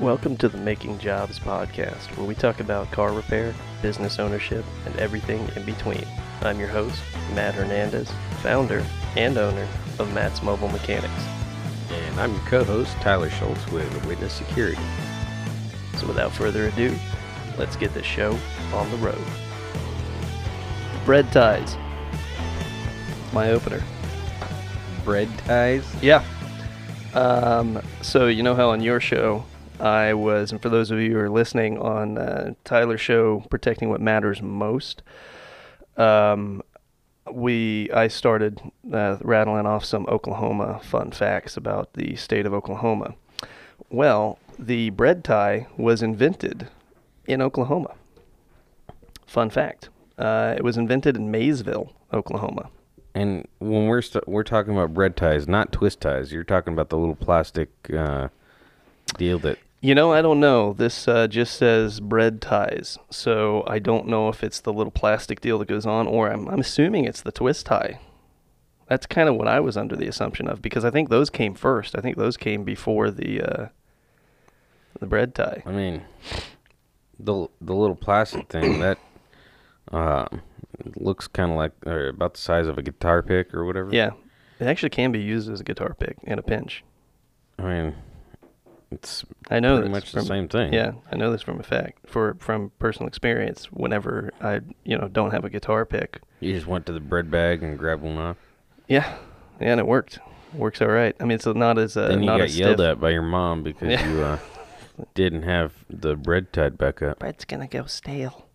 Welcome to the Making Jobs podcast, where we talk about car repair, business ownership, and everything in between. I'm your host, Matt Hernandez, founder and owner of Matt's Mobile Mechanix. And I'm your co-host, Tyler Schultz with Witness Security. So without further ado, let's get this show on the road. Bread ties. My opener. Bread ties? Yeah. Um, so you know how on your show I was, and for those of you who are listening on uh, Tyler's show, protecting what matters most. Um, we I started uh, rattling off some Oklahoma fun facts about the state of Oklahoma. Well, the bread tie was invented in Oklahoma. Fun fact: uh, it was invented in Maysville, Oklahoma. And when we're st- we're talking about bread ties, not twist ties. You're talking about the little plastic uh, deal that. You know, I don't know. This uh, just says bread ties, so I don't know if it's the little plastic deal that goes on, or I'm, I'm assuming it's the twist tie. That's kind of what I was under the assumption of, because I think those came first. I think those came before the uh, the bread tie. I mean, the the little plastic thing that uh, looks kind of like or about the size of a guitar pick or whatever. Yeah, it actually can be used as a guitar pick in a pinch. I mean, it's I know pretty this much the from- same thing. Yeah, I know this from a fact, for from personal experience. Whenever I, you know, don't have a guitar pick, You just went to the bread bag and grabbed one off. yeah, yeah, and it worked. Works all right. I mean, it's not as uh, then you not got as yelled stiff. at by your mom because Yeah. you uh, didn't have the bread tied back up. bread's gonna go stale.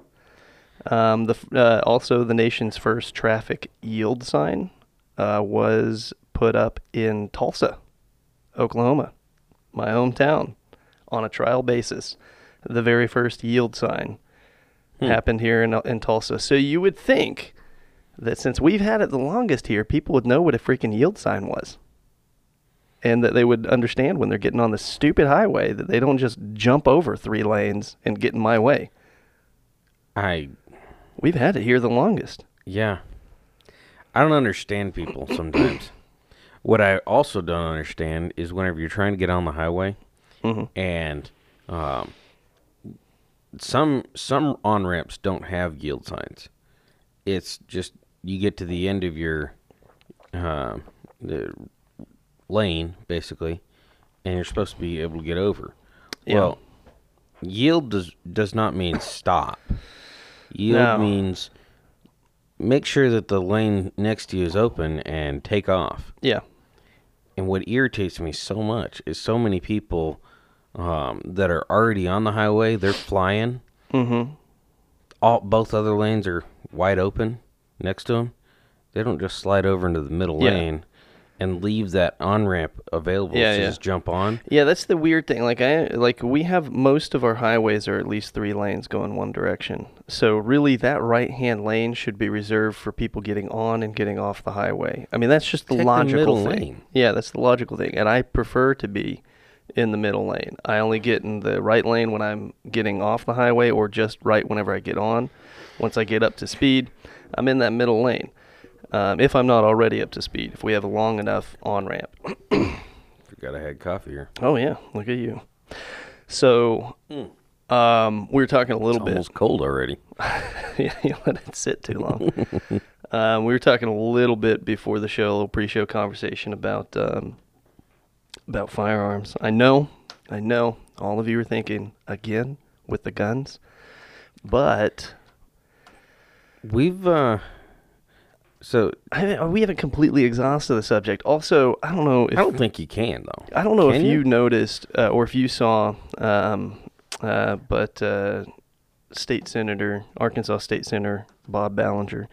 Um, the uh, also the nation's first traffic yield sign uh, was put up in Tulsa, Oklahoma, my hometown, on a trial basis. The very first yield sign Hmm. happened here in in Tulsa. So you would think that since we've had it the longest here, people would know what a freaking yield sign was. And that they would understand when they're getting on the stupid highway that they don't just jump over three lanes and get in my way. I We've had it here the longest. Yeah. I don't understand people sometimes. What I also don't understand is whenever you're trying to get on the highway Mhm. and um, some some on ramps don't have yield signs. It's just you get to the end of your uh, the lane basically, and you're supposed to be able to get over. Yeah. Well, yield does does not mean stop. Yield No. means make sure that the lane next to you is open and take off. Yeah. And what irritates me so much is so many people um, that are already on the highway, they're flying. Mm-hmm. All both other lanes are wide open next to them. They don't just slide over into the middle Yeah. lane and leave that on ramp available Yeah, to yeah. just jump on. Yeah, that's the weird thing. Like I like we have most of our highways are at least three lanes going one direction. So really that right hand lane should be reserved for people getting on and getting off the highway. I mean that's just the Take the logical middle thing. lane. Yeah, that's the logical thing. And I prefer to be in the middle lane. I only get in the right lane when I'm getting off the highway or just right whenever I get on. Once I get up to speed, I'm in that middle lane. Um, if I'm not already up to speed, if we have a long enough on ramp. Forgot I had coffee here. Oh yeah, look at you. So, um, we were talking a little It's bit. almost cold already. yeah, you let it sit too long. um, we were talking a little bit before the show, a little pre-show conversation about um, about firearms. I know, I know, all of you are thinking again with the guns, but We've uh so I we haven't completely exhausted the subject. Also, I don't know if I don't think you can though. I don't know Can if you, you? noticed uh, or if you saw, um, uh, but uh, State Senator, Arkansas State Senator Bob Ballinger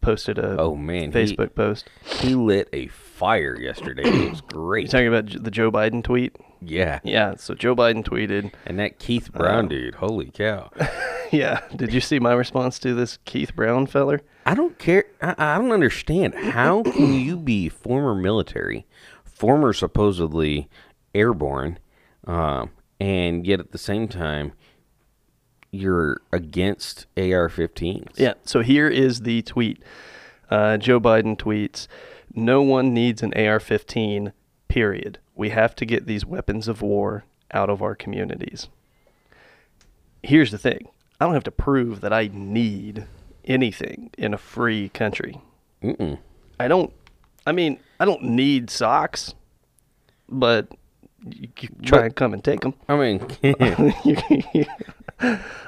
posted a Oh man, Facebook post. He, he lit a fire yesterday. It was great. You talking about the Joe Biden tweet? Yeah. Yeah. So Joe Biden tweeted. And that Keith Brown Oh. dude, holy cow. Yeah. Did you see my response to this Keith Brown feller? I don't care. I, I don't understand. How can you be former military, former supposedly airborne, um, and yet at the same time you're against AR-15s? Yeah. So here is the tweet. Uh, Joe Biden tweets, "No one needs an AR-15. Period. We have to get these weapons of war out of our communities. Here's the thing I don't have to prove that I need anything in a free country. Mm-mm. I don't, I mean, I don't need socks, but you, you try But- and come and take them. I mean,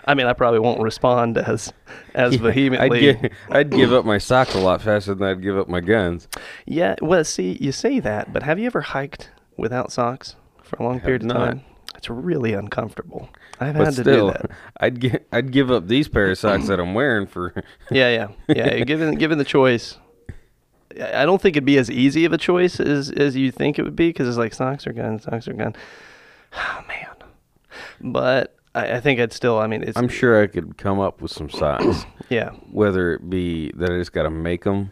I mean, I probably won't respond as as I'd, vehemently. I'd give up my socks a lot faster than I'd give up my guns. Yeah, well, see, you say that, but have you ever hiked without socks for a long period of time? It's really uncomfortable. I've But had to still, do that. I'd gi- I'd give up these pair of socks that I'm wearing for. Yeah, yeah, yeah. given given the choice, I don't think it'd be as easy of a choice as as you think it would be because it's like socks are gone, socks are gone. Oh man, but I, I think I'd still. I mean, it's I'm sure I could come up with some socks, yeah. whether it be that I just got to make them.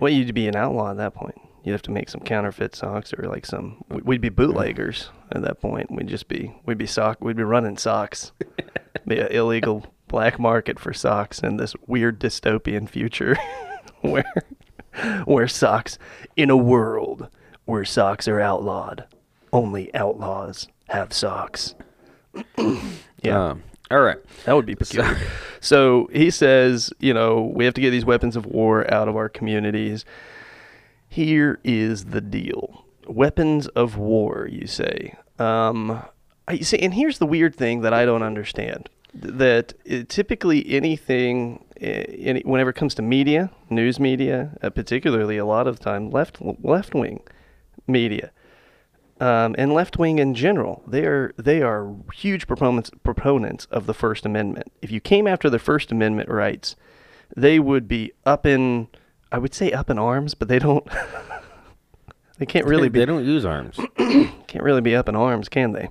Well, you'd be an outlaw at that point. You'd have to make some counterfeit socks or like some. we- We'd be bootleggers at that point. We'd just be. We'd be sock. We'd be running socks. be an illegal black market for socks in this weird dystopian future, where where socks in a world where socks are outlawed. Only outlaws have socks. yeah. Um, all right. That would be peculiar. So he says, you know, we have to get these weapons of war out of our communities. Here is the deal weapons of war, you say. Um, you see, and here's the weird thing that I don't understand th- that uh, typically anything, uh, any, whenever it comes to media, news media, uh, particularly a lot of time left left wing media, um, and left wing in general, they are they are huge proponents proponents of the First Amendment. If you came after the First Amendment rights, they would be up in I would say up in arms, but they don't. they can't really be They don't use arms. can't really be up in arms, can they?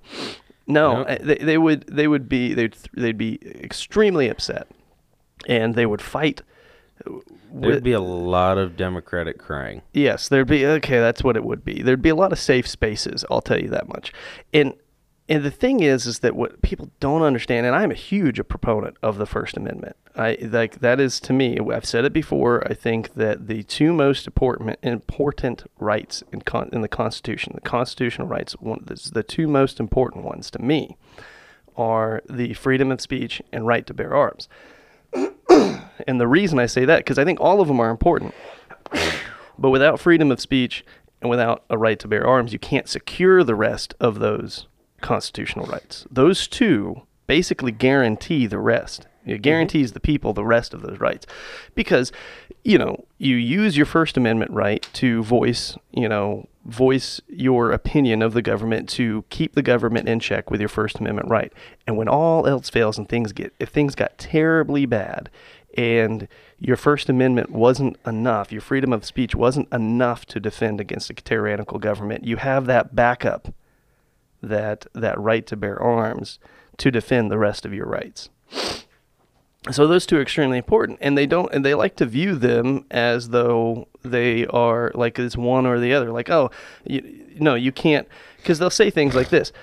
No, Nope. uh, they, they would they would be they'd they'd be extremely upset, and they would fight. There'd be a lot of Democratic crying. Yes, there'd be okay. That's what it would be. There'd be a lot of safe spaces. I'll tell you that much. And and the thing is, is that what people don't understand, and I'm a huge proponent of the First Amendment. I like that is to me. I've said it before. I think that the two most important important rights in con, in the Constitution, the constitutional rights, one, the, the two most important ones to me, are the freedom of speech and right to bear arms. and the reason I say that because I think all of them are important. But without freedom of speech and without a right to bear arms, you can't secure the rest of those constitutional rights. Those two basically guarantee the rest. It mm-hmm. guarantees the people the rest of those rights. Because, you know, you use your First Amendment right to voice, you know, voice your opinion of the government to keep the government in check with your First Amendment right. And when all else fails and things get if things got terribly bad and your First Amendment wasn't enough, your freedom of speech wasn't enough to defend against a tyrannical government, you have that backup, that that right to bear arms to defend the rest of your rights. So those two are extremely important, and they don't, and they like to view them as though they are like it's one or the other. Like, oh, you, no, you can't, because they'll say things like this.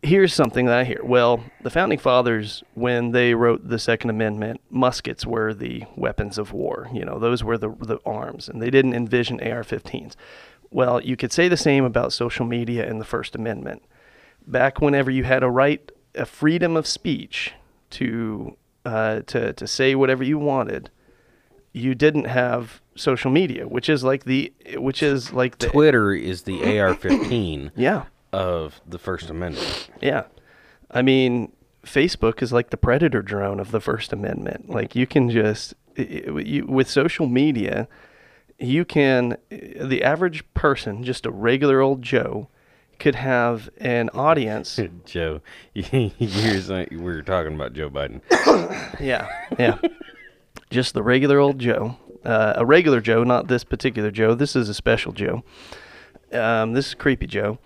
Here's something that I hear. Well, the founding fathers, when they wrote the Second Amendment, muskets were the weapons of war. You know, those were the the arms, and they didn't envision AR-15s. Well, you could say the same about social media and the First Amendment. Back whenever you had a right, a freedom of speech to uh, to to say whatever you wanted, you didn't have social media, which is like the which is like the Twitter is the AR-15 yeah of the First Amendment. yeah. I mean, Facebook is like the predator drone of the First Amendment. Like you can just you, with social media, you can the average person, just a regular old Joe, could have an audience. Joe, here's we were talking about Joe Biden. yeah, yeah. Just the regular old Joe. Uh, a regular Joe, not this particular Joe. This is a special Joe. Um, this is creepy Joe.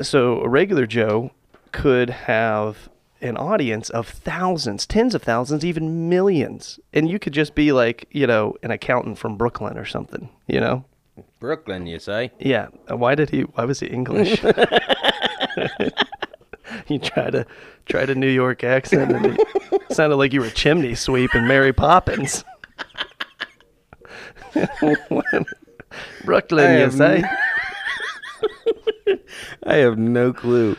So a regular Joe could have an audience of thousands, tens of thousands, even millions, and you could just be like, you know, an accountant from Brooklyn or something, you know. Brooklyn, you say? Yeah. Uh, Why did he? Why was he English? you try to try to New York accent, and it sounded like you were chimney sweep and Mary Poppins. Brooklyn, you say? I have no clue.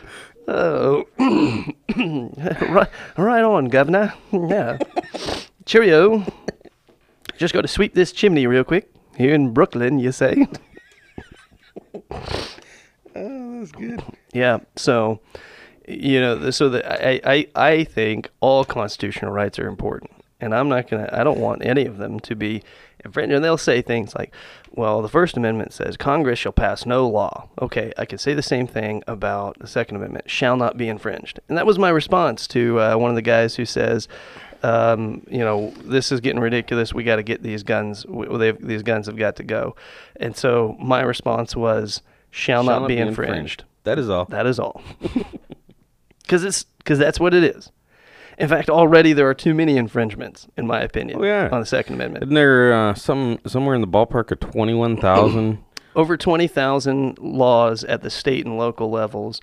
Oh, right, right on, Governor. Yeah. Cheerio. Just got to sweep this chimney real quick. Here in Brooklyn, you say? Oh, that's good. Yeah. So, you know, so the, I, I, I think all constitutional rights are important, and I'm not gonna. I don't want any of them to be infringed. And they'll say things like, "Well, the First Amendment says Congress shall pass no law." Okay, I could say the same thing about the Second Amendment, shall not be infringed. And that was my response to uh, one of the guys who says. Um, you know, this is getting ridiculous. We got to get these guns. w- They've, these guns have got to go. And so my response was, "Shall, not, be, infringed. That is all. That is all. Because it's because that's what it is. In fact, already there are too many infringements, in my opinion, Oh, yeah. on the Second Amendment. Isn't there uh, some somewhere in the ballpark of twenty one thousand? Over twenty thousand laws at the state and local levels,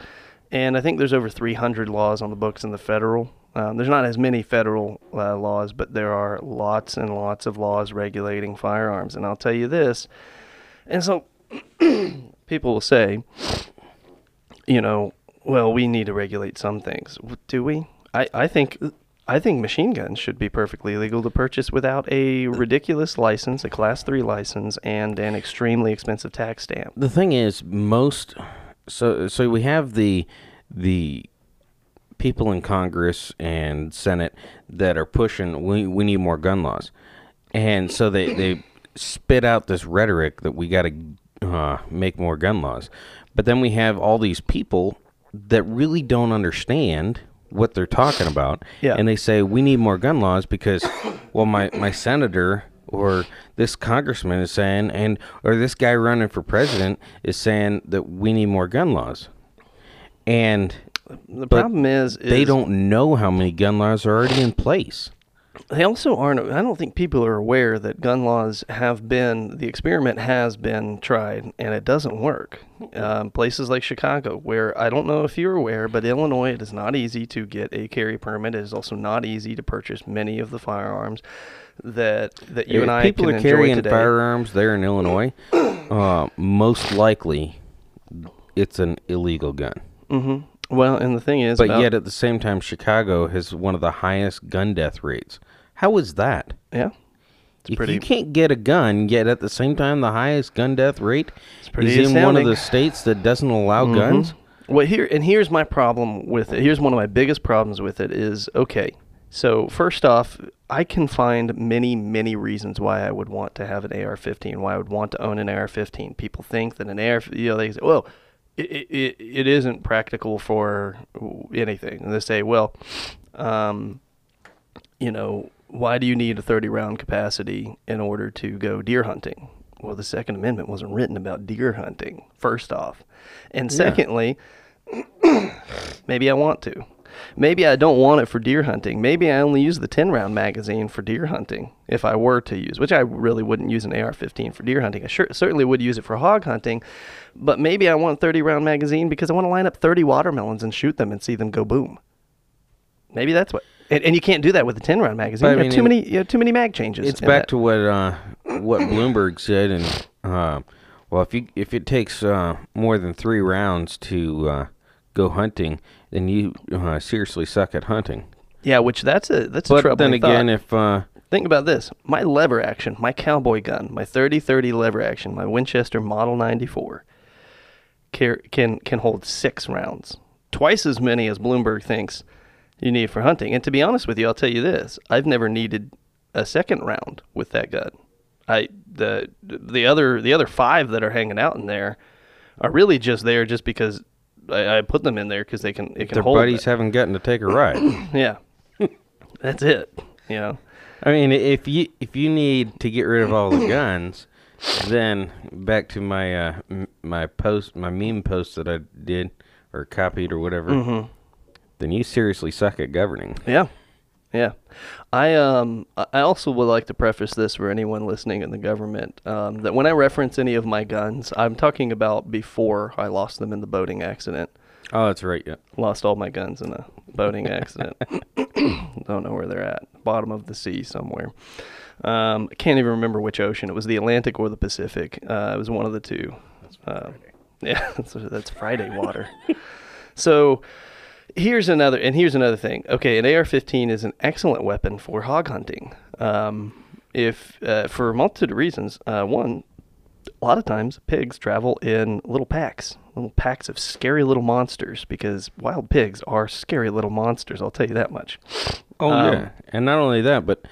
and I think there's over three hundred laws on the books in the federal. Um, there's not as many federal uh, laws, but there are lots and lots of laws regulating firearms. And I'll tell you this, and so people will say, you know, well, we need to regulate some things. Do we? I, I think I think machine guns should be perfectly legal to purchase without a ridiculous license, a class three license, and an extremely expensive tax stamp. The thing is, most so so we have the the people in Congress and Senate that are pushing we we need more gun laws, and so they they spit out this rhetoric that we got to uh, make more gun laws, but then we have all these people that really don't understand what they're talking about, Yeah. and they say we need more gun laws because, well, my my senator or this congressman is saying, and or this guy running for president is saying that we need more gun laws, and The But problem is, is they don't know how many gun laws are already in place. They also aren't. I don't think people are aware that gun laws have been the experiment has been tried and it doesn't work. Um, places like Chicago, where I don't know if you're aware, but Illinois, it is not easy to get a carry permit. It is also not easy to purchase many of the firearms that that you and If I people can are enjoy carrying today. firearms there in Illinois, uh, most likely it's an illegal gun. hmm Well, and the thing is, But about- yet at the same time, Chicago has one of the highest gun death rates. How is that? yeah, it's if pretty. you can't get a gun, yet at the same time the highest gun death rate is in one of the states that doesn't allow mm-hmm. guns. Well, here and here's my problem with it. Here's one of my biggest problems with it is okay. So first off, I can find many, many reasons why I would want to have an AR-15. Why I would want to own an AR-15. People think that an AR, you know, they say, well, it, it, it isn't practical for anything. And they say, well, um, you know, why do you need a 30 round capacity in order to go deer hunting? Well, the Second Amendment wasn't written about deer hunting, first off. And secondly, maybe I want to. Maybe I don't want it for deer hunting. Maybe I only use the 10 round magazine for deer hunting if I were to use, which I really wouldn't use an AR 15 for deer hunting. I sure, certainly would use it for hog hunting, but maybe I want 30 round magazine because I want to line up 30 watermelons and shoot them and see them go boom. Maybe that's what. And, and you can't do that with a 10 round magazine. But I you have too many you have too many mag changes. It's back that. to what uh, what Bloomberg said, and uh, well, if you if it takes uh, more than three rounds to uh, go hunting, then you uh, seriously suck at hunting. Yeah, which that's a that's a But troubling then again, thought. if uh, Think about this. My lever action, my cowboy gun, my 30-30 lever action, my Winchester Model 94 car- can can hold 6 rounds. Twice as many as Bloomberg thinks you need for hunting. And to be honest with you, I'll tell you this. I've never needed a second round with that gun. I the the other the other 5 that are hanging out in there are really just there just because I, I put them in there because they can it can their hold buddies that. haven't gotten to take a ride. Yeah. That's it. You know. I mean, if you if you need to get rid of all the guns, then back to my uh, m- my post, my meme post that I did or copied or whatever. Mm-hmm. Then you seriously suck at governing. Yeah. Yeah. I um I also would like to preface this for anyone listening in the government um, that when I reference any of my guns, I'm talking about before I lost them in the boating accident. Oh, that's right. Yeah. Lost all my guns in a boating accident. Don't know where they're at. Bottom of the sea somewhere. Um, I can't even remember which ocean. It was the Atlantic or the Pacific. Uh, it was one of the two. That's Uh, yeah, that's, that's Friday water. So here's another, and here's another thing. Okay, an AR-15 is an excellent weapon for hog hunting. Um, if uh, for a multitude of reasons. Uh, one, a lot of times pigs travel in little packs, little packs of scary little monsters because wild pigs are scary little monsters. I'll tell you that much. Oh Um, yeah, and not only that, but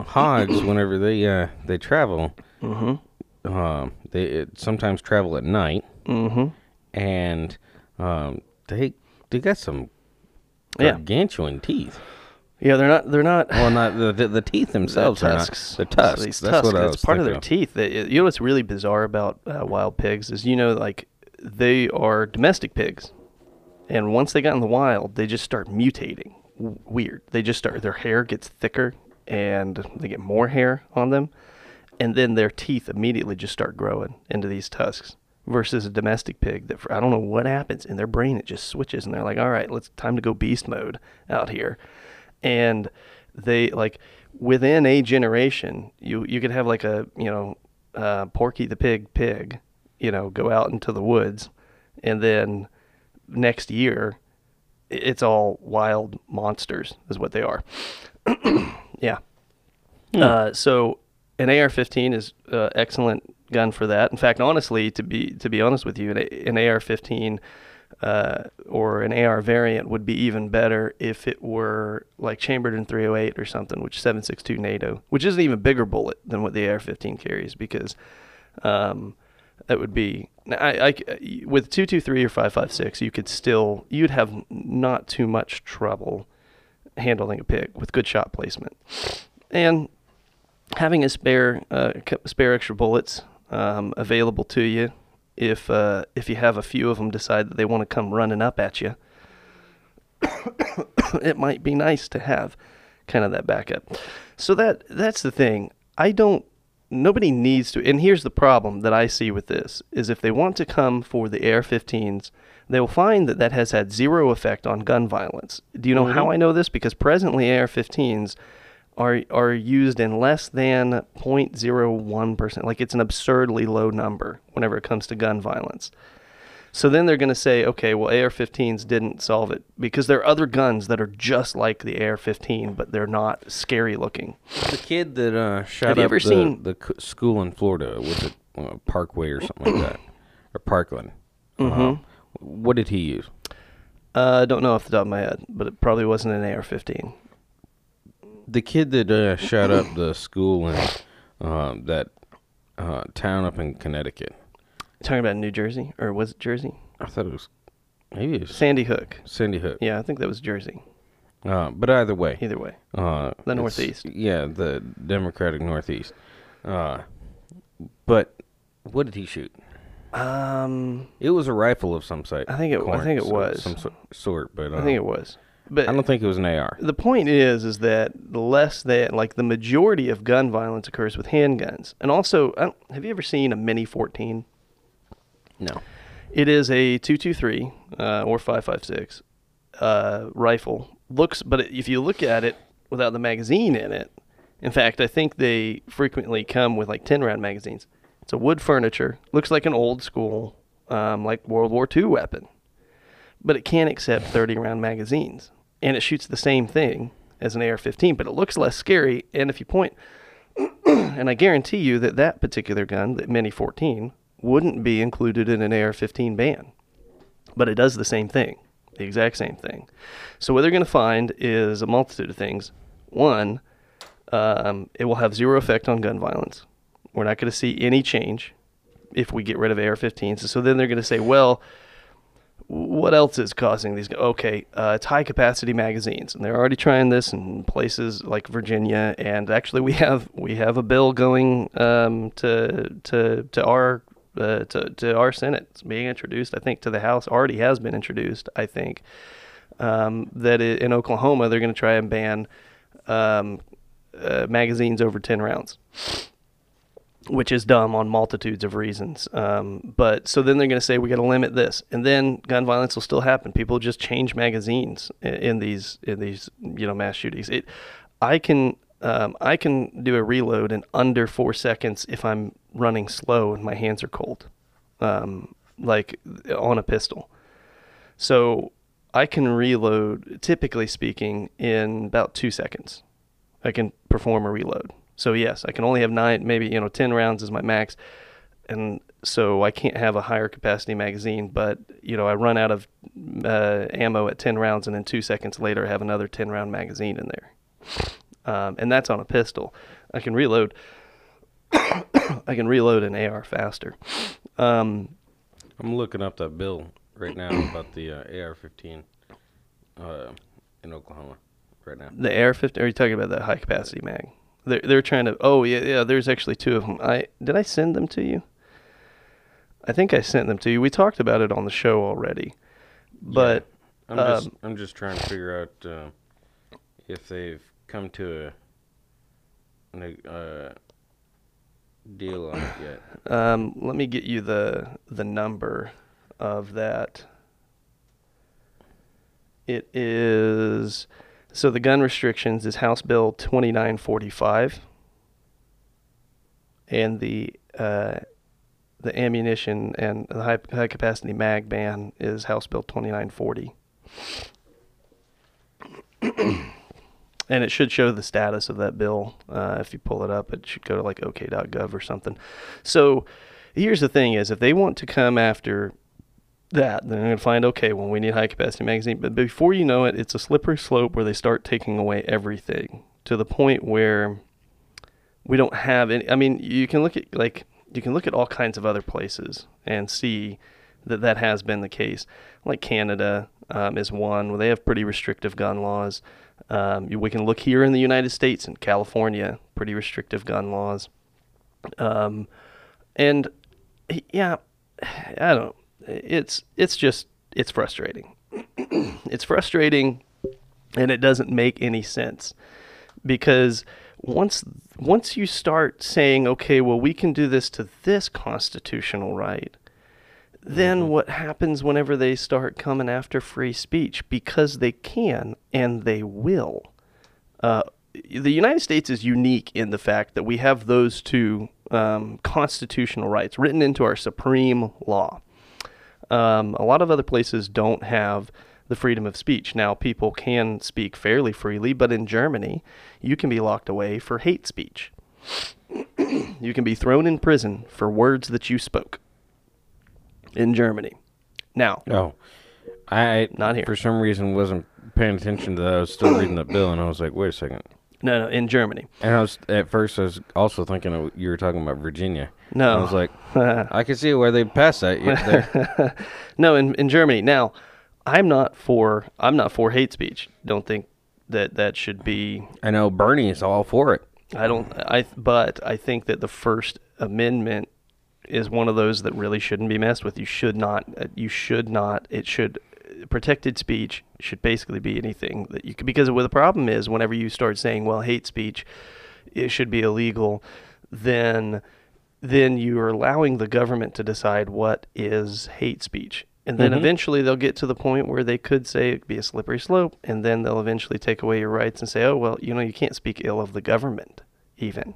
hogs whenever they uh, they travel, Mm-hmm. um, they sometimes travel at night, Mm-hmm. and um, they they got some. Gargantuan teeth. Yeah, they're not. They're not. Well, not the the, the teeth themselves are not tusks. the tusks. These That's tusks, what I it's was part of their teeth. They, you know what's really bizarre about uh, wild pigs is you know like they are domestic pigs, and once they got in the wild, they just start mutating. W- weird. They just start. Their hair gets thicker, and they get more hair on them, and then their teeth immediately just start growing into these tusks. Versus a domestic pig that for, I don't know what happens in their brain, it just switches, and they're like, "All right, let's time to go beast mode out here," and they like within a generation you you could have like a you know uh, porky the pig pig you know go out into the woods and then next year it's all wild monsters is what they are. Yeah. Uh, so an AR-15 is uh, excellent gun for that. In fact, honestly, to be to be honest with you, an, an AR-15 uh, or an AR variant would be even better if it were like chambered in 308 or something, which 7.62 NATO, which is an even bigger bullet than what the AR-15 carries because um, that would be I, I with 223 or 556 you could still you'd have not too much trouble handling a pig with good shot placement and having a spare uh, spare extra bullets um, available to you if uh, if you have a few of them decide that they want to come running up at you. It might be nice to have kind of that backup. So that that's the thing. I don't nobody needs to and here's the problem that i see with this is if they want to come for the ar-15s they will find that that has had zero effect on gun violence. Do you know how i know this? Because presently ar-15s are are used in less than 0.01%. Like it's an absurdly low number whenever it comes to gun violence. So then they're going to say, okay, well AR-15s didn't solve it because there are other guns that are just like the AR-15, but they're not scary looking. The kid that uh, shot Have you up ever the, seen- the school in Florida was it uh, Parkway or something like that, or Parkland? Mm-hmm. Uh, what did he use? Uh, I don't know off the top of my head, but it probably wasn't an AR-15. The kid that uh, shot up the school in um, that uh, town up in Connecticut. Talking about New Jersey or was it Jersey? I thought it was maybe it was Sandy Hook. Sandy Hook. Yeah, I think that was Jersey. Uh, but either way, Either way. uh, The Northeast. Yeah, the Democratic Northeast. Uh, but what did he shoot? Um, It was a rifle of some sort. I think it- I think it so- was. some so- sort, but uh, I think it was. But I don't think it was an AR. the point is is that less than like the majority of gun violence occurs with handguns. And also I don't- have you ever seen a mini 14 No. it is a 223 uh, or 556 uh, rifle. Looks but if you look at it without the magazine in it in fact i think they frequently come with like 10 round magazines. It's a wood furniture. Looks like an old school um, like world war ii weapon. But it can accept 30 round magazines and it shoots the same thing as an AR-15 but it looks less scary. And if you point and I guarantee you that that particular gun the Mini 14 wouldn't be included in an AR-15 ban. But it does the same thing the exact same thing. So what they're going to find is a multitude of things. One um, it will have zero effect on gun violence. We're not going to see any change if we get rid of AR-15s so then they're going to say well what else is causing these? Okay, uh, it's high capacity magazines, and they're already trying this in places like Virginia. And actually, we have we have a bill going um, to to to our uh, to to our Senate. It's being introduced. I think to the House already has been introduced. I think um, that i in Oklahoma they're going to try and ban um, uh, magazines over ten rounds which is dumb on multitudes of reasons. Um, but so then they're going to say we got to limit this, and then gun violence will still happen. People just change magazines in, in these in these you know mass shootings. It, I can um, I can do a reload in under four seconds if I'm running slow and my hands are cold, um, like on a pistol. So I can reload, typically speaking, in about two seconds. I can perform a reload. So yes, I can only have nine, maybe you know, ten rounds is my max, and so I can't have a higher capacity magazine. But you know, I run out of uh, ammo at ten rounds, and then two seconds later, I have another ten round magazine in there, um, and that's on a pistol. I can reload. I can reload an AR faster. Um, I'm looking up that bill right now about the uh, AR-15 uh, in Oklahoma right now. The AR-15? Are you talking about the high capacity mag? They're they're trying to. Oh yeah, yeah. There's actually two of them. I did I send them to you? I think I sent them to you. We talked about it on the show already, but I'm just um, I'm just trying to figure out uh, if they've come to a uh, deal on it yet. um, let me get you the the number of that. It is so the gun restrictions is House Bill 2945, and the uh, the ammunition and the high, high capacity mag ban is House Bill 2940. and it should show the status of that bill. Uh, if you pull it up, it should go to like OK.gov or something. So here's the thing: is if they want to come after that, then they're going to find okay, well, we need high capacity magazine. But before you know it, it's a slippery slope where they start taking away everything to the point where we don't have any. I mean, you can look at like you can look at all kinds of other places and see that that has been the case. Like Canada um, is one where they have pretty restrictive gun laws. Um, we can look here in the United States and California, pretty restrictive gun laws. Um, and yeah, I don't. It's it's just it's frustrating. it's frustrating, and it doesn't make any sense because once once you start saying, okay, well, we can do this to this constitutional right, then what happens whenever they start coming after free speech? Because they can and they will. Uh, the United States is unique in the fact that we have those two um, constitutional rights written into our supreme law. Um, a lot of other places don't have the freedom of speech. Now, people can speak fairly freely, but in Germany, you can be locked away for hate speech. you can be thrown in prison for words that you spoke in Germany. Now, Oh, I Not here. for some reason wasn't paying attention to that. I was still reading the bill, and I was like, wait a second. No, no, in Germany. And I was at first I was also thinking of, you were talking about Virginia. No. I was like, I can see where they passed that there. no, in, in Germany. Now, I'm not for I'm not for hate speech. Don't think that that should be I know Bernie is all for it. I don't. I but I think that the First Amendment is one of those that really shouldn't be messed with. You should not. uh, You should not. It should protected speech should basically be anything that you can. Because what the problem is, whenever you start saying, "Well, hate speech, it should be illegal," then then you are allowing the government to decide what is hate speech. And then mm-hmm. eventually they'll get to the point where they could say it be a slippery slope, and then they'll eventually take away your rights and say, oh, well, you know, you can't speak ill of the government, even,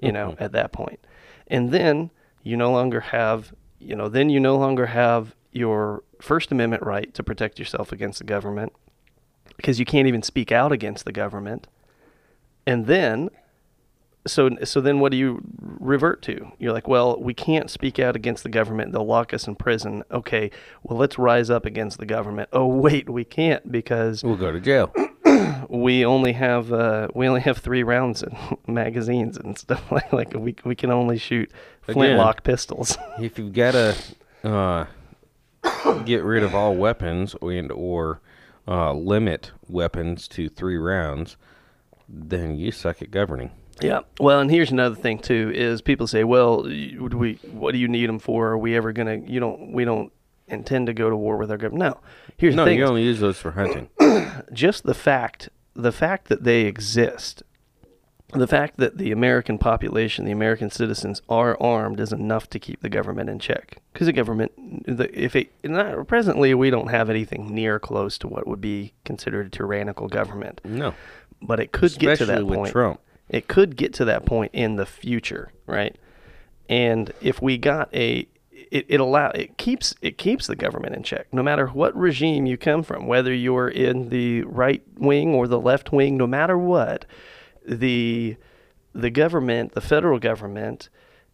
you know, mm-hmm. at that point. And then you no longer have, you know, then you no longer have your First Amendment right to protect yourself against the government because you can't even speak out against the government. And then so so then what do you revert to? You're like, well, we can't speak out against the government. They'll lock us in prison. Okay, well, let's rise up against the government. Oh, wait, we can't because We'll go to jail. we only have uh, we only have three rounds in magazines and stuff like like we we can only shoot flintlock pistols. if you've got to uh, get rid of all weapons and or uh, limit weapons to three rounds, then you suck at governing. Yeah. Well, and here's another thing too: is people say, "Well, would we? What do you need them for? Are we ever gonna? You don't. We don't intend to go to war with our government." No. Here's No, the thing: you only use those for hunting. just the fact, the fact that they exist, the fact that the American population, the American citizens are armed, is enough to keep the government in check. Because the government, the, if it not, presently we don't have anything near close to what would be considered a tyrannical government, No, but it could get to that with point. Trump. It could get to that point in the future, right? And if we got a it, it allow it keeps it keeps the government in check no matter what regime you come from whether you're in the right wing or the left wing no matter what the the government the federal government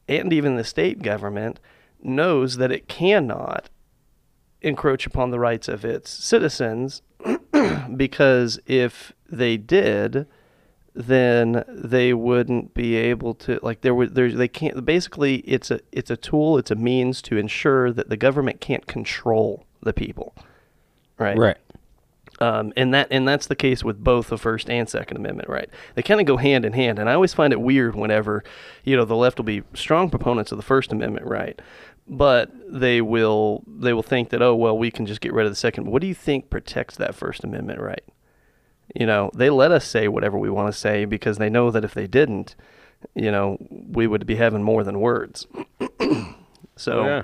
and even the state government knows that it cannot encroach upon the rights of its citizens because if they did then they wouldn't be able to like there would there they can't basically it's a it's a tool it's a means to ensure that the government can't control the people right Right. Um, and that and that's the case with both the First and Second Amendment, right? They kind of go hand in hand, and I always find it weird whenever, you know, the left will be strong proponents of the First Amendment, right? But they will they will think that oh well we can just get rid of the Second. What do you think protects that First Amendment right? You know, they let us say whatever we want to say because they know that if they didn't, you know, we would be having more than words. so Yeah.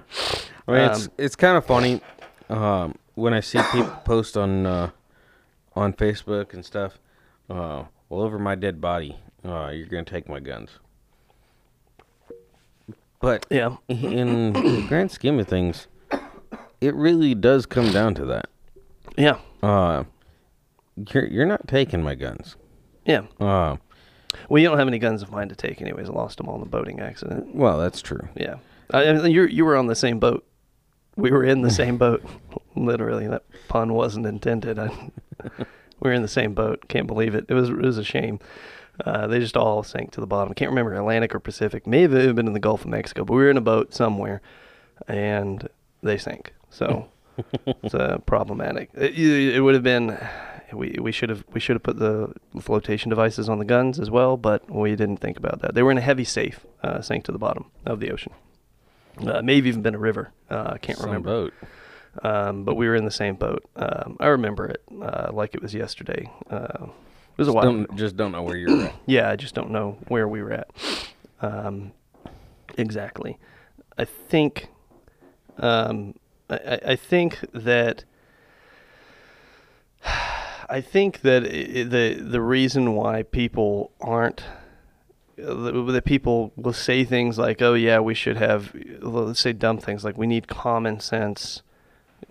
I mean, it's Um, it's kind of funny um, when I see people post on uh, on Facebook and stuff. Uh, well, over my dead body, uh, you're gonna take my guns. But yeah, in the grand scheme of things, it really does come down to that. yeah, Uh, you're you're not taking my guns. yeah. Uh, Well, you don't have any guns of mine to take, anyways. I lost them all in the boating accident. well, that's true. Yeah, I, I mean, you you were on the same boat. We were in the same boat. Literally, that pun wasn't intended. I, we were in the same boat. Can't believe it. It was it was a shame. Uh, they just all sank to the bottom. I can't remember Atlantic or Pacific. May have even been in the Gulf of Mexico, but we were in a boat somewhere, and they sank. So it's uh, problematic. It, it would have been. We, we should have we should have put the flotation devices on the guns as well, but we didn't think about that. They were in a heavy safe, uh, sank to the bottom of the ocean. Uh, may have even been a river. Uh, I can't Some remember. boat. Um, but we were in the same boat. Um, I remember it uh, like it was yesterday. Uh, it was a while. don't, just don't know where you're at. Yeah, I just don't know where we were at. Um, exactly. I think. Um, I, I- think that. I think that i- the the reason why people aren't that people will say things like, "Oh yeah, we should have," let's say dumb things like, "We need common sense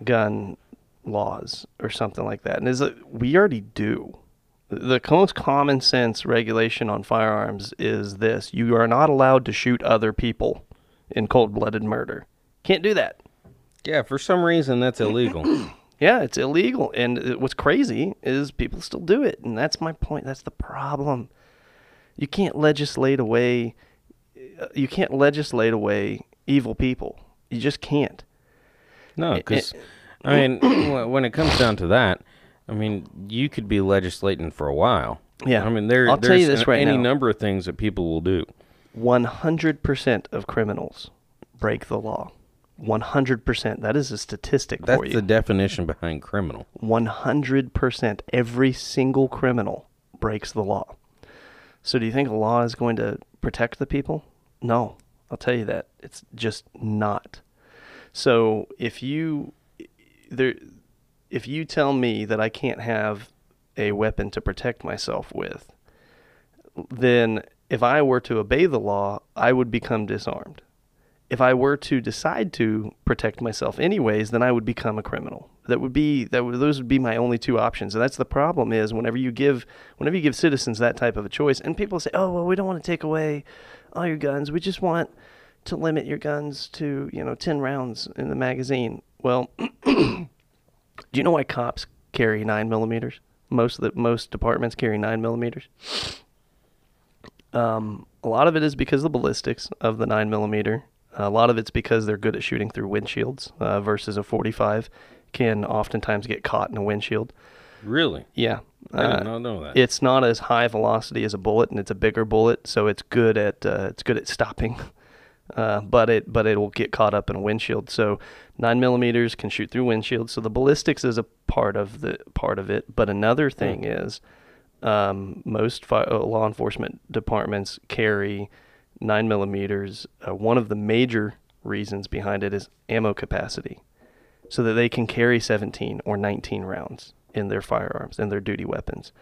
gun laws" or something like that, and is that we already do. The most common sense regulation on firearms is this: you are not allowed to shoot other people in cold-blooded murder. Can't do that. Yeah, for some reason that's illegal. Yeah, it's illegal. And it- what's crazy is people still do it. And that's my point. That's the problem. You can't legislate away uh, you can't legislate away evil people. You just can't. No, because I mean, when it comes down to that, I mean, you could be legislating for a while. Yeah. I mean, there, I'll tell you this an- right any now. number of things that people will do. 100% of criminals break the law. 100%. That is a statistic for That's you. the definition behind criminal. 100% every single criminal breaks the law. So do you think a law is going to protect the people? No. I'll tell you that. It's just not. So if you there if you tell me that I can't have a weapon to protect myself with, then if I were to obey the law, I would become disarmed. If I were to decide to protect myself anyways, then I would become a criminal. That would be that would, those would be my only two options. And that's the problem is whenever you give whenever you give citizens that type of a choice and people say, "Oh, well, we don't want to take away all your guns. We just want to limit your guns to, you know, 10 rounds in the magazine." Well, do you know why cops carry 9 millimeters? Most of the most departments carry 9 millimeters. Um, a lot of it is because of the ballistics of the 9 millimeter. A lot of it's because they're good at shooting through windshields uh, versus a 45 can oftentimes get caught in a windshield. Really? Yeah. I did Uh, not know that. It's not as high velocity as a bullet, and it's a bigger bullet, so it's good at uh, it's good at stopping. Uh, but it but it will get caught up in a windshield. So nine millimeters can shoot through windshields. So the ballistics is a part of the part of it. But another thing is, um, most fi- uh, law enforcement departments carry nine millimeters. Uh, one of the major reasons behind it is ammo capacity, so that they can carry 17 or 19 rounds in their firearms and their duty weapons.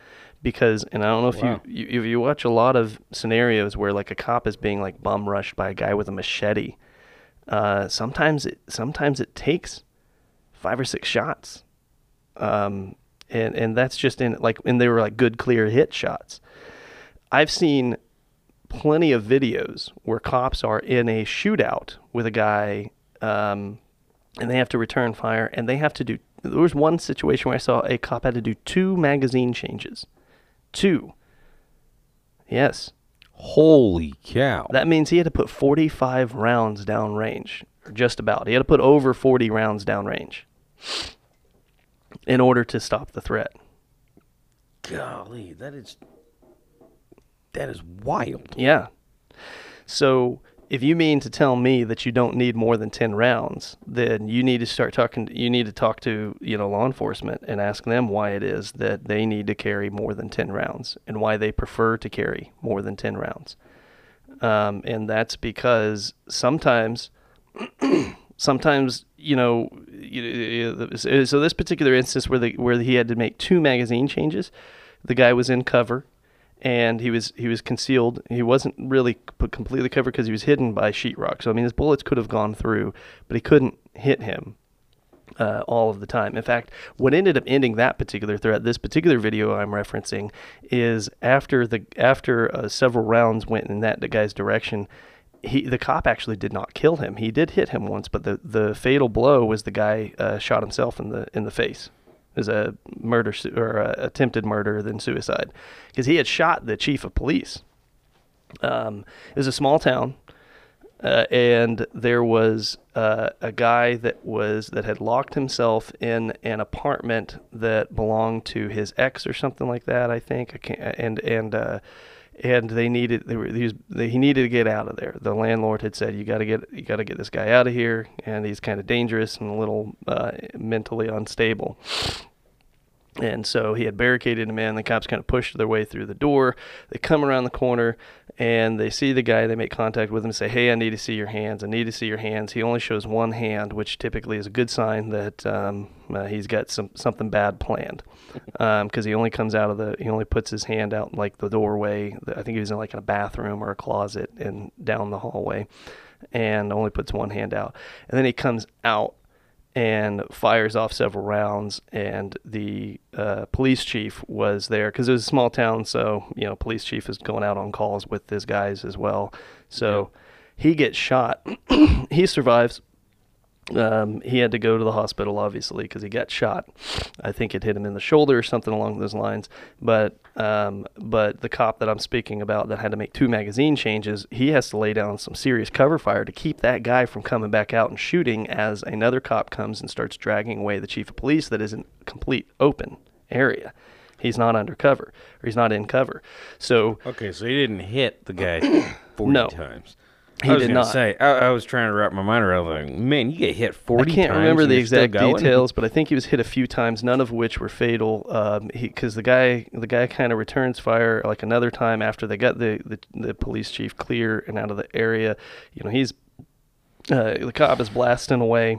Because, and I don't know if Wow. you, you if you watch a lot of scenarios where like a cop is being like bum rushed by a guy with a machete, uh, sometimes it sometimes it takes five or six shots, um, and and that's just in like and they were like good clear hit shots. I've seen plenty of videos where cops are in a shootout with a guy, um, and they have to return fire, and they have to do. There was one situation where I saw a cop had to do two magazine changes, two. Yes, Holy cow! that means he had to put 45 rounds down range, or just about. He had to put over 40 rounds down range in order to stop the threat. Golly, that is that is wild. Yeah. So if you mean to tell me that you don't need more than 10 rounds, then you need to start talking you need to talk to, you know, law enforcement and ask them why it is that they need to carry more than 10 rounds and why they prefer to carry more than 10 rounds. Um, and that's because sometimes sometimes you know so this particular instance where the where he had to make two magazine changes the guy was in cover and he was he was concealed he wasn't really completely covered because he was hidden by sheetrock so i mean his bullets could have gone through but he couldn't hit him uh, all of the time. In fact, what ended up ending that particular threat, this particular video I'm referencing, is after the after uh, several rounds went in that guy's direction, he the cop actually did not kill him. He did hit him once, but the, the fatal blow was the guy uh, shot himself in the in the face. Was a murder or a attempted murder than suicide, because he had shot the chief of police. Um, it was a small town uh, and there was uh, a guy that was that had locked himself in an apartment that belonged to his ex or something like that. I think. I can't, and and uh, and they needed they were he, they, he needed to get out of there. The landlord had said you got to get you got to get this guy out of here, and he's kind of dangerous and a little uh, mentally unstable. And so he had barricaded him in. The cops kind of pushed their way through the door. They come around the corner and they see the guy. They make contact with him and say, Hey, I need to see your hands. I need to see your hands. He only shows one hand, which typically is a good sign that um, uh, he's got some something bad planned. Because he only comes out of the, he only puts his hand out like the doorway. I think he was in like in a bathroom or a closet and down the hallway and only puts one hand out. And then he comes out and fires off several rounds. And the uh, police chief was there because it was a small town, so you know, police chief is going out on calls with his guys as well. So he gets shot. he survives. Um, he had to go to the hospital, obviously, because he got shot. I think it hit him in the shoulder or something along those lines. But um, but the cop that I'm speaking about that had to make two magazine changes, he has to lay down some serious cover fire to keep that guy from coming back out and shooting as another cop comes and starts dragging away the chief of police that is in complete open area. He's not undercover or he's not in cover. So Okay, so he didn't hit the guy forty No. times. He I was did not. Say, I, I was trying to wrap my mind around. Like, man, you get hit forty. I can't remember the exact details, but I think he was hit a few times, none of which were fatal. Um, because the guy, the guy kind of returns fire like another time after they got the, the the police chief clear and out of the area. You know, he's uh, the cop is blasting away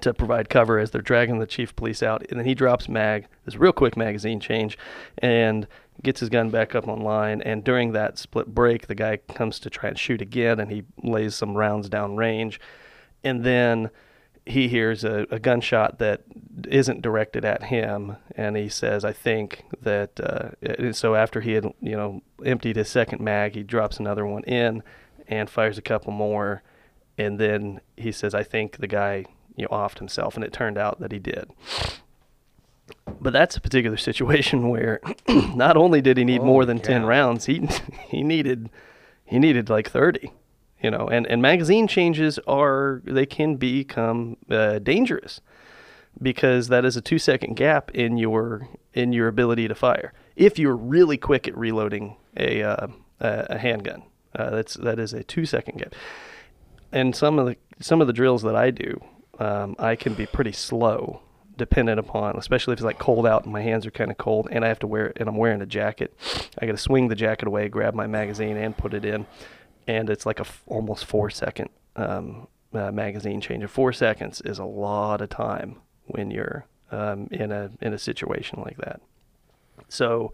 to provide cover as they're dragging the chief police out, and then he drops mag, this real quick magazine change, and gets his gun back up online. And during that split break, the guy comes to try and shoot again, and he lays some rounds down range, and then he hears a, a gunshot that isn't directed at him, and he says, "I think that." Uh, so after he had, you know, emptied his second mag, he drops another one in, and fires a couple more, and then he says, "I think the guy, you know, offed himself," and it turned out that he did. But that's a particular situation where not only did he need more Holy than ten rounds, he he needed he needed like thirty you know and, and magazine changes are they can become uh, dangerous because that is a two second gap in your in your ability to fire. If you're really quick at reloading a uh, a, a handgun uh, that's that is a two second gap. And some of the some of the drills that I do um, I can be pretty slow dependent upon especially if it's like cold out and my hands are kind of cold and I have to wear it and I'm wearing a jacket I got to swing the jacket away grab my magazine and put it in and it's like a f- almost four second um, uh, magazine change. Four seconds is a lot of time when you're um, in a in a situation like that. So,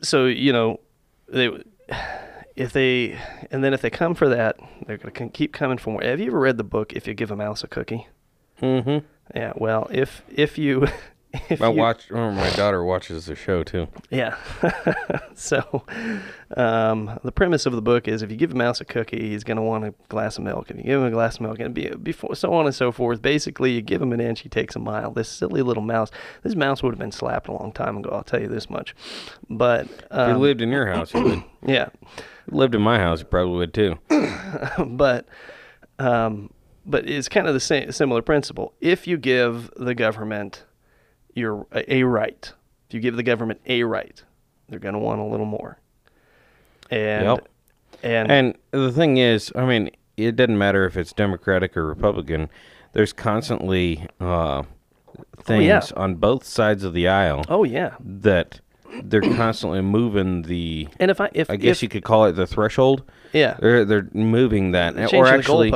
so you know, they, if they and then if they come for that, they're going to keep coming for more. Have you ever read the book If You Give a Mouse a Cookie? Mm-hmm. Yeah. Well, if if you if my you, watch. Oh, my daughter watches the show too. Yeah. so, um, the premise of the book is if you give a mouse a cookie, he's going to want a glass of milk. If you give him a glass of milk, and be before so on and so forth. Basically, you give him an inch, he takes a mile. This silly little mouse. This mouse would have been slapped a long time ago. I'll tell you this much. But If um, you lived in your house, you would. yeah, lived in my house, you probably would too. but um, but it's kind of the same similar principle. If you give the government your a, right, if you give the government a right, they're going to want a little more. And Yep. and, And the thing is, I mean, it doesn't matter if it's Democratic or Republican. There's constantly uh, things yeah. on both sides of the aisle oh yeah. that they're constantly moving the. And if I if I guess if, you could call it the threshold. yeah They're they're moving that, or actually,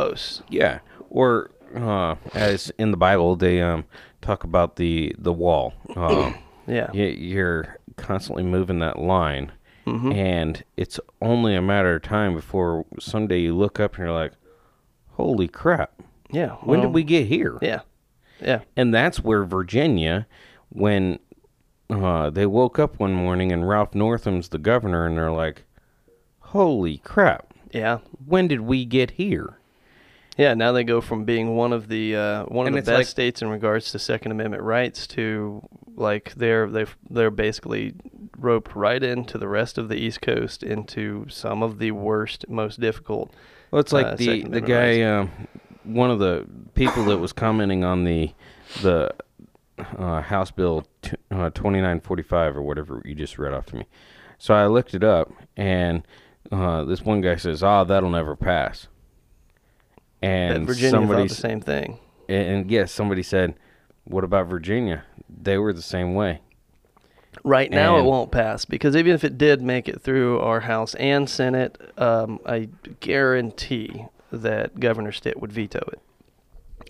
yeah, or uh, as in the Bible, they um, talk about the the wall. Uh, Yeah. you're constantly moving that line, Mm-hmm. and it's only a matter of time before someday you look up and you're like, "Holy crap! Yeah. When did we get here?" Yeah. Yeah. And that's where Virginia, when uh, they woke up one morning and Ralph Northam's the governor, and they're like, "Holy crap! Yeah. When did we get here?" Yeah, now they go from being one of the uh, one of the best like- states in regards to Second Amendment rights to like they're they they're basically roped right into the rest of the East Coast into some of the worst, most difficult. Well, it's like uh, the the guy, um, one of the people that was commenting on the the uh, House Bill t- uh, twenty nine forty five or whatever you just read off to me. So I looked it up, and uh, this one guy says, "Ah, that'll never pass." And And Virginia somebody thought the same thing. and, and yes, somebody said, "What about Virginia? They were the same way." Right now, it won't pass because even if it did make it through our House and Senate, um, I guarantee that Governor Stitt would veto it.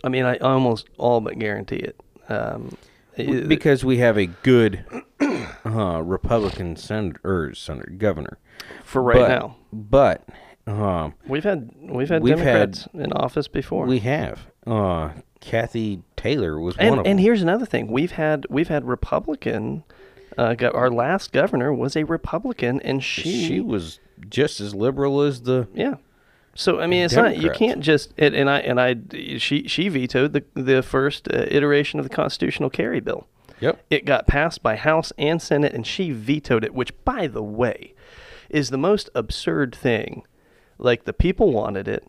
I mean, I almost all but guarantee it. Um, because we have a good uh, Republican senator, or senator, governor. for right but, now, but um, we've had we've had We've had- Democrats in office before. We have. Uh, Kathy Taylor was one and of and them. And here's another thing: we've had we've had Republican. Uh, go- our last governor was a Republican, and she, she was just as liberal as the. Yeah. So I mean, it's not you can't just and, and I and I she she vetoed the the first uh, iteration of the constitutional carry bill. Yep. It got passed by House and Senate, and she vetoed it. Which, by the way, is the most absurd thing. Like the people wanted it,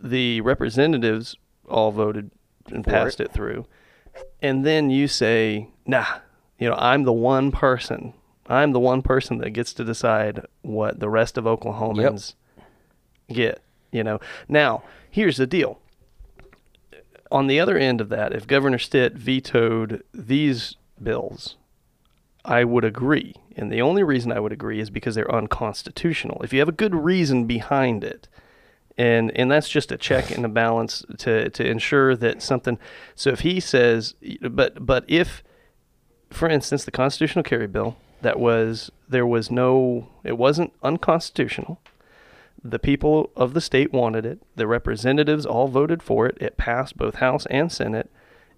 the representatives all voted and For passed it. it through, and then you say, "Nah, you know, I'm the one person. I'm the one person that gets to decide what the rest of Oklahomans get." You know. Now, here's the deal. On the other end of that, if Governor Stitt vetoed these bills, I would agree. And the only reason I would agree is because they're unconstitutional. If you have a good reason behind it, and and that's just a check and a balance to to ensure that something. So if he says, but but if, for instance, the constitutional carry bill that was there was no it wasn't unconstitutional. The people of the state wanted it. The representatives all voted for it. It passed both House and Senate.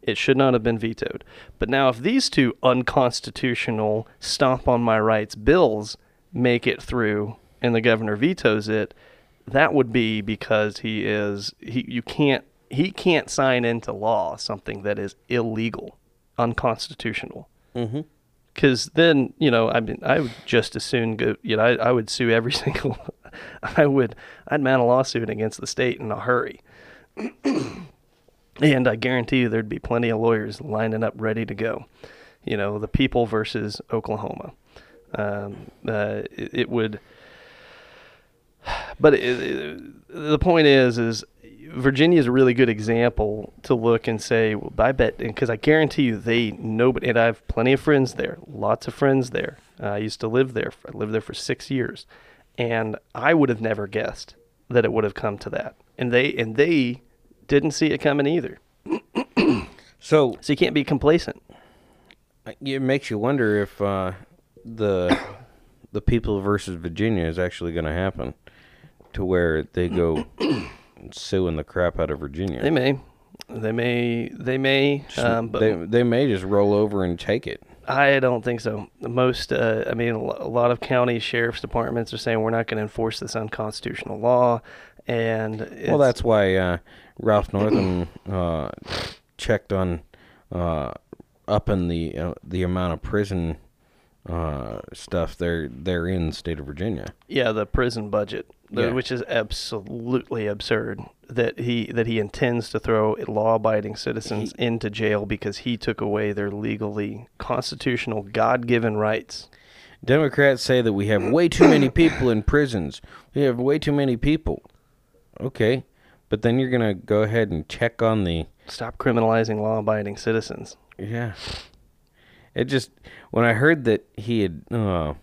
It should not have been vetoed. But now, if these two unconstitutional stomp on my rights bills make it through and the governor vetoes it, that would be because he is he you can't he can't sign into law something that is illegal, unconstitutional. Mm-hmm. Because then you know I mean I would just as soon go you know I, I would sue every single I would I'd mount a lawsuit against the state in a hurry. And I guarantee you there'd be plenty of lawyers lining up ready to go. You know, the people versus Oklahoma. Um, uh, it, it would. But it, it- the point is, is Virginia is a really good example to look and say, well, I bet, because I guarantee you, they nobody, and I have plenty of friends there, lots of friends there. Uh, I used to live there. I lived there for six years, and I would have never guessed that it would have come to that. And they and they didn't see it coming either. So So you can't be complacent. it makes you wonder if uh, the the people versus Virginia is actually going to happen, to where they go suing the crap out of Virginia. They may, they may, they may, um, but they they may just roll over and take it. I don't think so. Most, uh, I mean, a a lot of county sheriff's departments are saying we're not going to enforce this unconstitutional law, and Well, that's why uh, Ralph Northam uh, checked on uh, upping the uh, the amount of prison uh, stuff they're they're in the state of Virginia. yeah the prison budget, the, Yeah. which is absolutely absurd that he that he intends to throw law-abiding citizens into jail because he took away their legally constitutional God-given rights. Democrats say that we have way too many people in prisons. We have way too many people. Okay, but then you're gonna go ahead and check on the Stop criminalizing law-abiding citizens. yeah. It just when I heard that he had uh,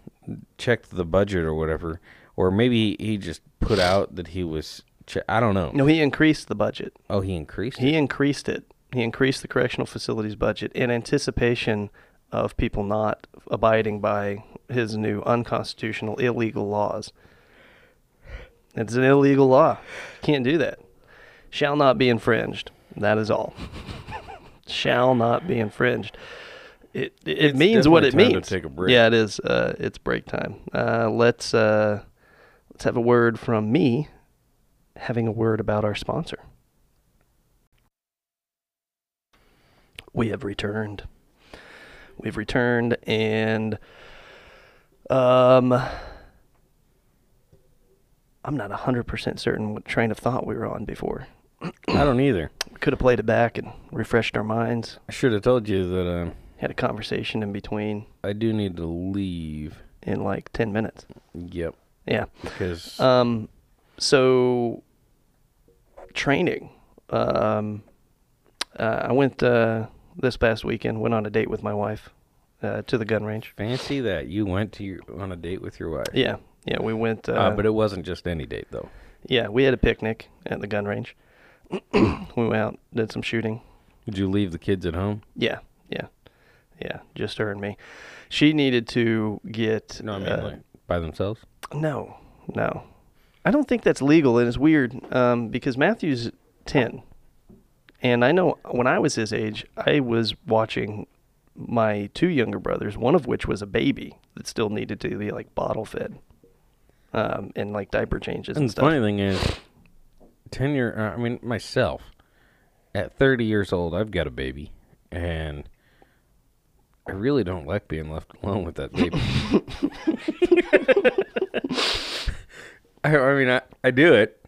checked the budget or whatever, or maybe he just put out that he was. Che- I don't know. No, he increased the budget. Oh, he increased. it? He increased it. He increased the correctional facilities budget in anticipation of people not abiding by his new unconstitutional illegal laws. It's an illegal law. Can't do that. Shall not be infringed. That is all. Shall not be infringed. It it means what it means. to take a break. Yeah, it is. Uh, it's break time. Uh, let's uh, let's have a word from me, having a word about our sponsor. we have returned. We've returned, and um, I'm not hundred percent certain what train of thought we were on before. I don't either. We could have played it back and refreshed our minds. I should have told you that uh, Had a conversation in between I do need to leave. in like ten minutes. Yep, Yeah. because Um, so training. Um, uh, I went uh, this past weekend. Went on a date with my wife uh, to the gun range. fancy that you went to your, on a date with your wife. Yeah, yeah. We went. Uh, Uh, but it wasn't just any date though. yeah, we had a picnic at the gun range. we went out, did some shooting. Did you leave the kids at home? Yeah, yeah, yeah. Just her and me. She needed to get. No, I mean uh, like by themselves. No, no. I don't think that's legal, and it's weird um, because Matthew's 10. And I know when I was his age, I was watching my two younger brothers, one of which was a baby that still needed to be like bottle fed um, and like diaper changes and, And the stuff. funny thing is, ten year. Uh, I mean myself, at thirty years old, I've got a baby, and I really don't like being left alone with that baby. I, I mean, I, I do it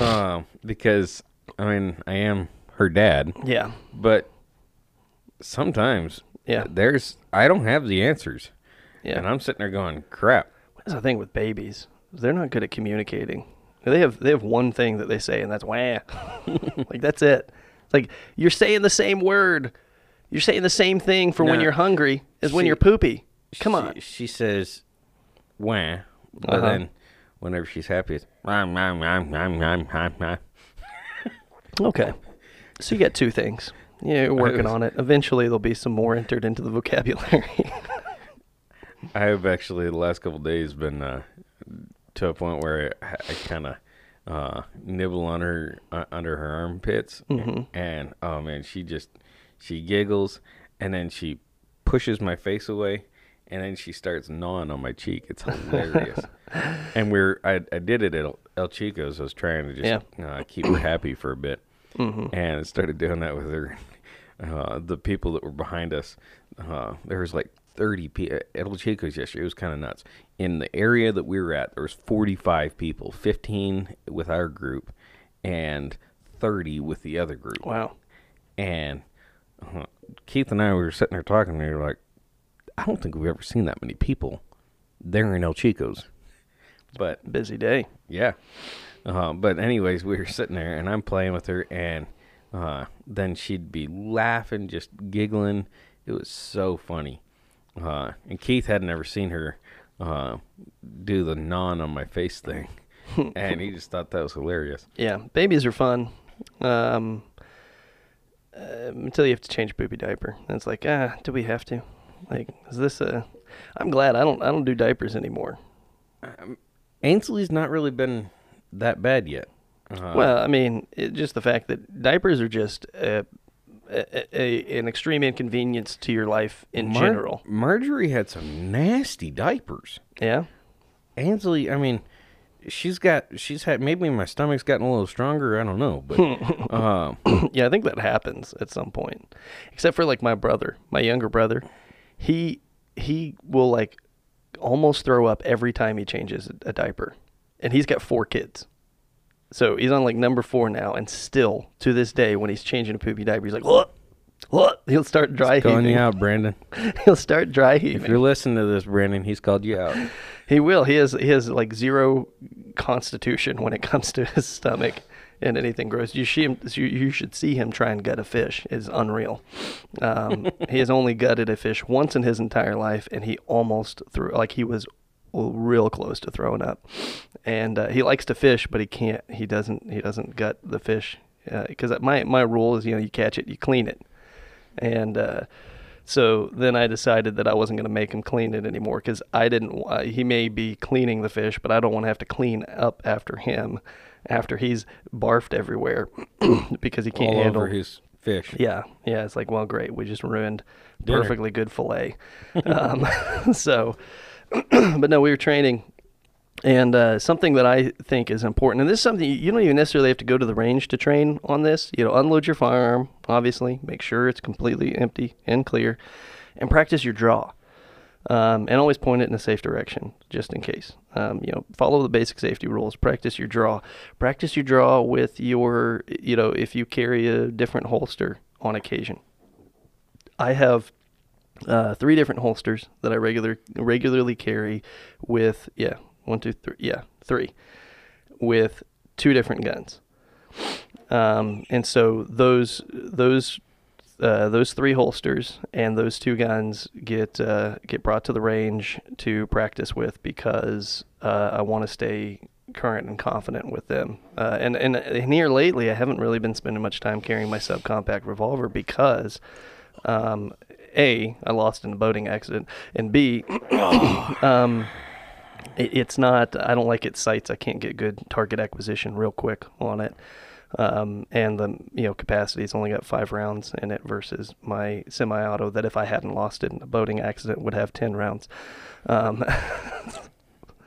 um, because I mean I am her dad, Yeah, but sometimes yeah, there's I don't have the answers, yeah. and I'm sitting there going, "Crap." What's the thing with babies. They're not good at communicating. They have they have one thing that they say, and that's wah. like that's it. It's like you're saying the same word. You're saying the same thing for when you're hungry as when you're poopy. Come she, on. She says, "Wah," but Uh-huh. then whenever she's happy, it's. Okay. So you got two things. Yeah, you're working on it. Eventually, there'll be some more entered into the vocabulary. I have actually the last couple days been uh, to a point where I, I kind of uh, nibble on her uh, under her armpits, and oh man, she just she giggles, and then she pushes my face away, and then she starts gnawing on my cheek. It's hilarious. and we're I, I did it at El, Chico's. I was trying to just uh, keep her happy for a bit, and I started doing that with her. Uh, the people that were behind us, uh, there was like 30 people at El Chico's yesterday. It was kind of nuts. In the area that we were at, there was 45 people, 15 with our group, and 30 with the other group. wow. And uh, Keith and I we were sitting there talking, and we were like, I don't think we've ever seen that many people there in El Chico's. But Busy day. yeah. Uh, but anyways, we were sitting there, and I'm playing with her, and uh, then she'd be laughing, just giggling. It was so funny. Uh, and Keith had never seen her uh, do the non on my face thing, and he just thought that was hilarious. Yeah, babies are fun. Um, uh, until you have to change a poopy diaper. And it's like, ah, do we have to? Like, is this a. I'm glad I don't I don't do diapers anymore. Ainsley's not really been that bad yet. Uh, Well, I mean, it, just the fact that diapers are just a, a, a, an extreme inconvenience to your life in Mar- general. Marjorie had some nasty diapers. Yeah. Ainsley, I mean, she's got she's had maybe my stomach's gotten a little stronger. I don't know, but uh, yeah, I think that happens at some point. Except for like my brother, my younger brother, he he will like almost throw up every time he changes a diaper, and he's got four kids. So he's on like number four now, and still to this day, when he's changing a poopy diaper, he's like, "What? What?" He'll start dry he's calling heaving. you out, Brandon. He'll start dry heaving. If you're listening to this, Brandon, he's called you out. He will. He has he has like zero constitution when it comes to his stomach and anything gross. You see him. You, you should see him try and gut a fish. It's unreal. Um, he has only gutted a fish once in his entire life, and he almost threw. Like he was real close to throwing up. And uh, he likes to fish, but he can't. He doesn't. He doesn't gut the fish because my my rule is you know you catch it, you clean it, and. Uh, so then I decided that I wasn't going to make him clean it anymore because I didn't. Uh, he may be cleaning the fish, but I don't want to have to clean up after him after he's barfed everywhere because he can't all handle. over his fish. yeah, yeah. It's like, well, great. We just ruined Dinner. perfectly good fillet. um, so, but no, we were training. And uh, something that I think is important, and this is something you don't even necessarily have to go to the range to train on this. You know, unload your firearm, obviously, make sure it's completely empty and clear, and practice your draw. Um, and always point it in a safe direction, just in case. Um, you know, follow the basic safety rules. Practice your draw. Practice your draw with your, you know, if you carry a different holster on occasion. I have uh, three different holsters that I regular regularly carry with yeah one two three yeah three with two different guns. Um, and so those those uh, those three holsters and those two guns get uh, get brought to the range to practice with because uh, I want to stay current and confident with them. Uh, and, and and here lately, I haven't really been spending much time carrying my subcompact revolver because, um, a I lost in a boating accident, and b, um, it, it's not. I don't like its sights. I can't get good target acquisition real quick on it. Um, and the you know capacity capacity's only got five rounds in it versus my semi-auto that if I hadn't lost it in a boating accident would have ten rounds. Um,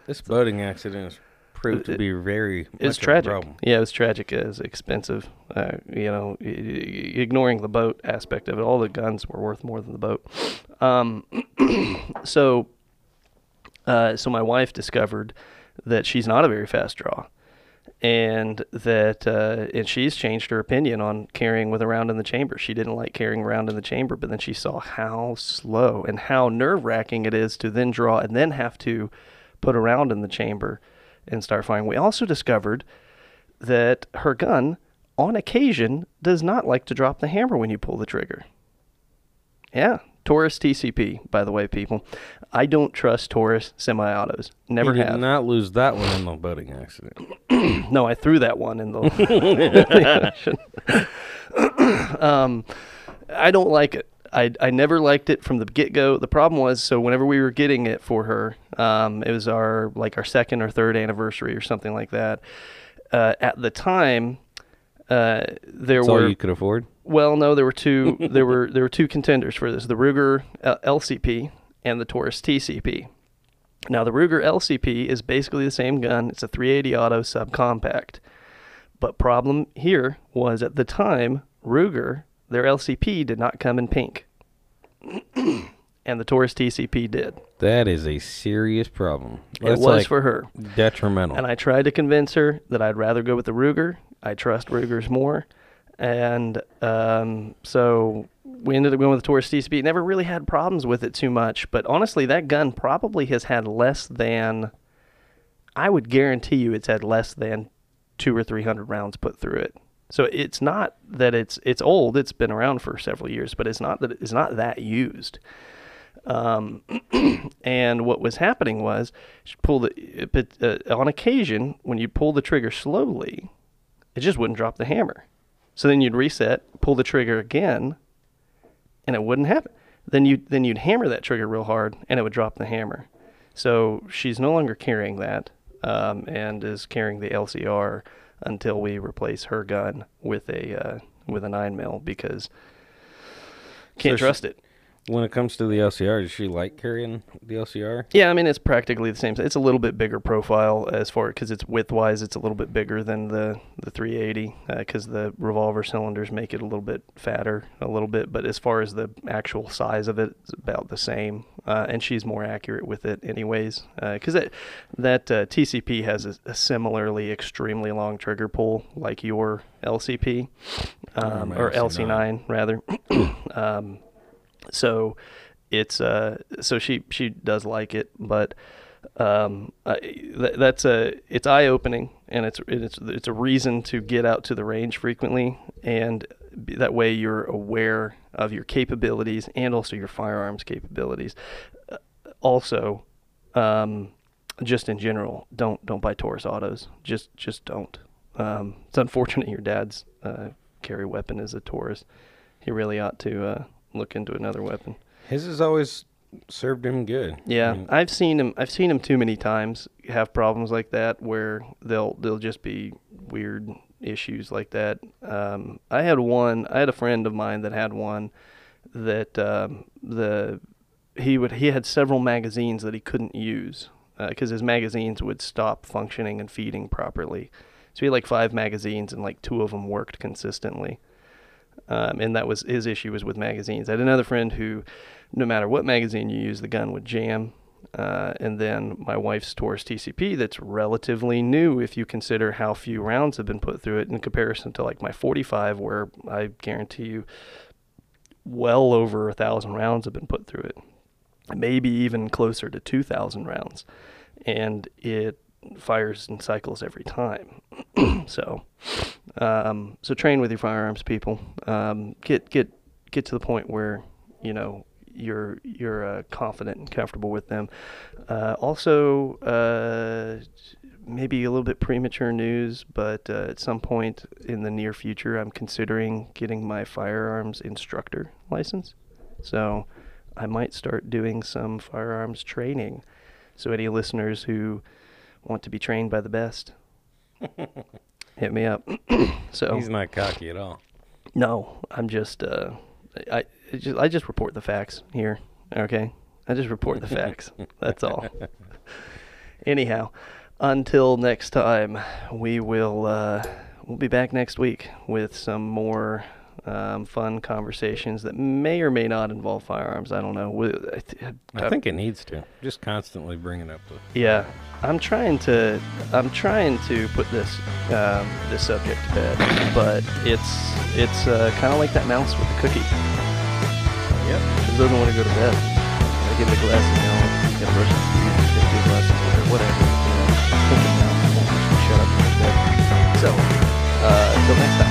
This boating accident has proved to be very Uh, it's tragic. A problem. Yeah, it was tragic. It was expensive. Uh, you know, ignoring the boat aspect of it, all the guns were worth more than the boat. Um, so, uh, so my wife discovered that she's not a very fast draw, and that uh, and she's changed her opinion on carrying with a round in the chamber. She didn't like carrying around in the chamber, but then she saw how slow and how nerve wracking it is to then draw and then have to put a round in the chamber and start firing. We also discovered that her gun, on occasion, does not like to drop the hammer when you pull the trigger. Yeah, Taurus TCP, by the way, people. I don't trust Taurus semi-autos. Never did have. not lose that one in the boating accident. No, I threw that one in the ocean. um, I don't like it. I, I never liked it from the get go. The problem was so whenever we were getting it for her, um, it was our like our second or third anniversary or something like that. Uh, at the time, uh, there That's were all you could afford. well, no, there were two. there were there were two contenders for this: the Ruger LCP and the Taurus TCP. Now, the Ruger LCP is basically the same gun. It's a 380 auto subcompact. But problem here was at the time, Ruger, their LCP did not come in pink, and the Taurus TCP did. That is a serious problem. it was like for her. detrimental. And I tried to convince her that I'd rather go with the Ruger. I trust Rugers more. And um, so we ended up going with the Taurus TCP. Never really had problems with it too much. But honestly, that gun probably has had less than, I would guarantee you it's had less than two or 300 rounds put through it. So it's not that it's it's old. It's been around for several years, but it's not that it's not that used. Um, and what was happening was, it, but uh, on occasion when you pull the trigger slowly, it just wouldn't drop the hammer. So then you'd reset, pull the trigger again, and it wouldn't happen. then you then you'd hammer that trigger real hard and it would drop the hammer. So she's no longer carrying that um, and is carrying the LCR until we replace her gun with a uh, with a nine mil because can't So she- trust it. When it comes to the LCR, does she like carrying the LCR? Yeah, I mean it's practically the same. It's a little bit bigger profile as far because it's width wise, it's a little bit bigger than the the 380 because the revolver cylinders make it a little bit fatter, a little bit. But as far as the actual size of it, it's about the same. Uh, and she's more accurate with it, anyways, because that that uh, TCP has a, a similarly extremely long trigger pull like your LCP um, or LC9. LC9 rather. um, so it's uh so she she does like it but um I, th- that's a it's eye opening and it's it's it's a reason to get out to the range frequently and that way you're aware of your capabilities and also your firearms capabilities. Uh, also um just in general don't don't buy Taurus autos. Just just don't. Um it's unfortunate your dad's uh carry weapon is a Taurus. He really ought to uh look into another weapon. His has always served him good. Yeah, I I've seen him. I've seen him too many times have problems like that where they'll they'll just be weird issues like that. Um, I had one. I had a friend of mine that had one that um, the he would he had several magazines that he couldn't use because his magazines would stop functioning and feeding properly. So he had like five magazines and like two of them worked consistently. Um, and that was his issue was with magazines. I had another friend who, no matter what magazine you use, the gun would jam. Uh, and then my wife's Taurus TCP, that's relatively new if you consider how few rounds have been put through it in comparison to like my 45, where I guarantee you, well over a thousand rounds have been put through it, maybe even closer to 2,000 rounds, and it fires and cycles every time. so, um, so train with your firearms, people. Um, get get get to the point where you know you're you're uh, confident and comfortable with them. Uh, also, uh, maybe a little bit premature news, but uh, at some point in the near future, I'm considering getting my firearms instructor license. So, I might start doing some firearms training. So, any listeners who want to be trained by the best, hit me up. so he's not cocky at all. no, I'm just uh, I just I just report the facts here. Okay, I just report the facts. That's all. Anyhow, until next time, we will uh, we'll be back next week with some more um, fun conversations that may or may not involve firearms. I don't know. I, I, I think it needs to. Just constantly bringing up the. Yeah, I'm trying to. I'm trying to put this um, this subject to bed, but it's it's uh, kind of like that mouse with the cookie. Yep. She doesn't want to go to bed. I give the a glass of milk. You gotta brush its teeth. Get two glasses Whatever. whatever. You know, cook it now. Shut up. So, uh, until next time.